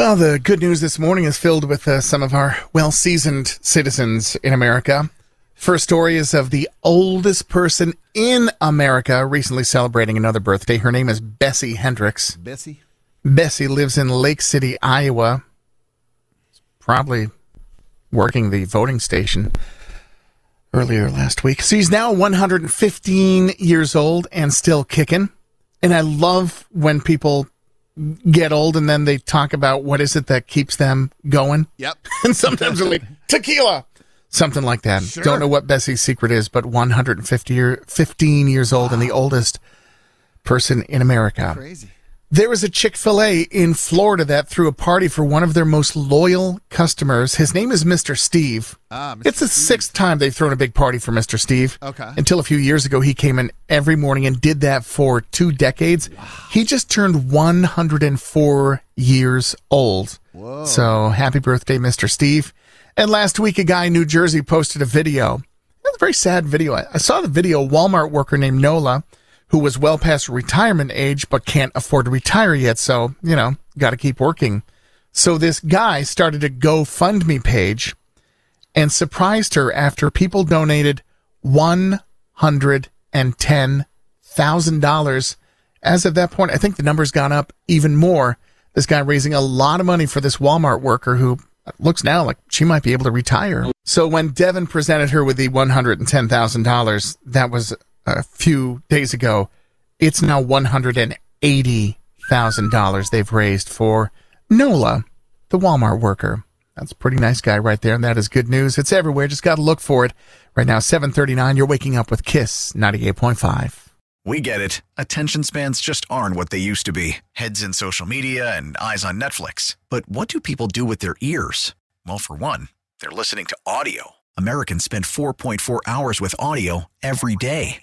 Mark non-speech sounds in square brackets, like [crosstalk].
Well, the good news this morning is filled with uh, some of our well seasoned citizens in America. First story is of the oldest person in America recently celebrating another birthday. Her name is Bessie Hendricks. Bessie? Bessie lives in Lake City, Iowa. Probably working the voting station earlier last week. She's now 115 years old and still kicking. And I love when people get old and then they talk about what is it that keeps them going. Yep. [laughs] and sometimes they're like tequila, something like that. Sure. Don't know what Bessie's secret is, but 150 year, 15 years old and the oldest person in America. Crazy. There was a Chick fil A in Florida that threw a party for one of their most loyal customers. His name is Mr. Steve. Ah, Mr. It's the sixth time they've thrown a big party for Mr. Steve. Okay. Until a few years ago, he came in every morning and did that for two decades. He just turned 104 years old. Whoa. So happy birthday, Mr. Steve. And last week, a guy in New Jersey posted a video. It was a very sad video. I saw the video. A Walmart worker named Nola, who was well past retirement age but can't afford to retire yet. So, you know, got to keep working. So this guy started a GoFundMe page and surprised her after people donated $110,000. As of that point, I think the number's gone up even more. This guy raising a lot of money for this Walmart worker who looks now like she might be able to retire. So when Devin presented her with the $110,000, that was a few days ago. It's now $180,000 they've raised for Nola, the Walmart worker. That's a pretty nice guy right there, and that is good news. It's everywhere. Just got to look for it. Right now, 739, you're waking up with KISS 98.5. We get it. Attention spans just aren't what they used to be heads in social media and eyes on Netflix. But what do people do with their ears? Well, for one, they're listening to audio. Americans spend 4.4 hours with audio every day.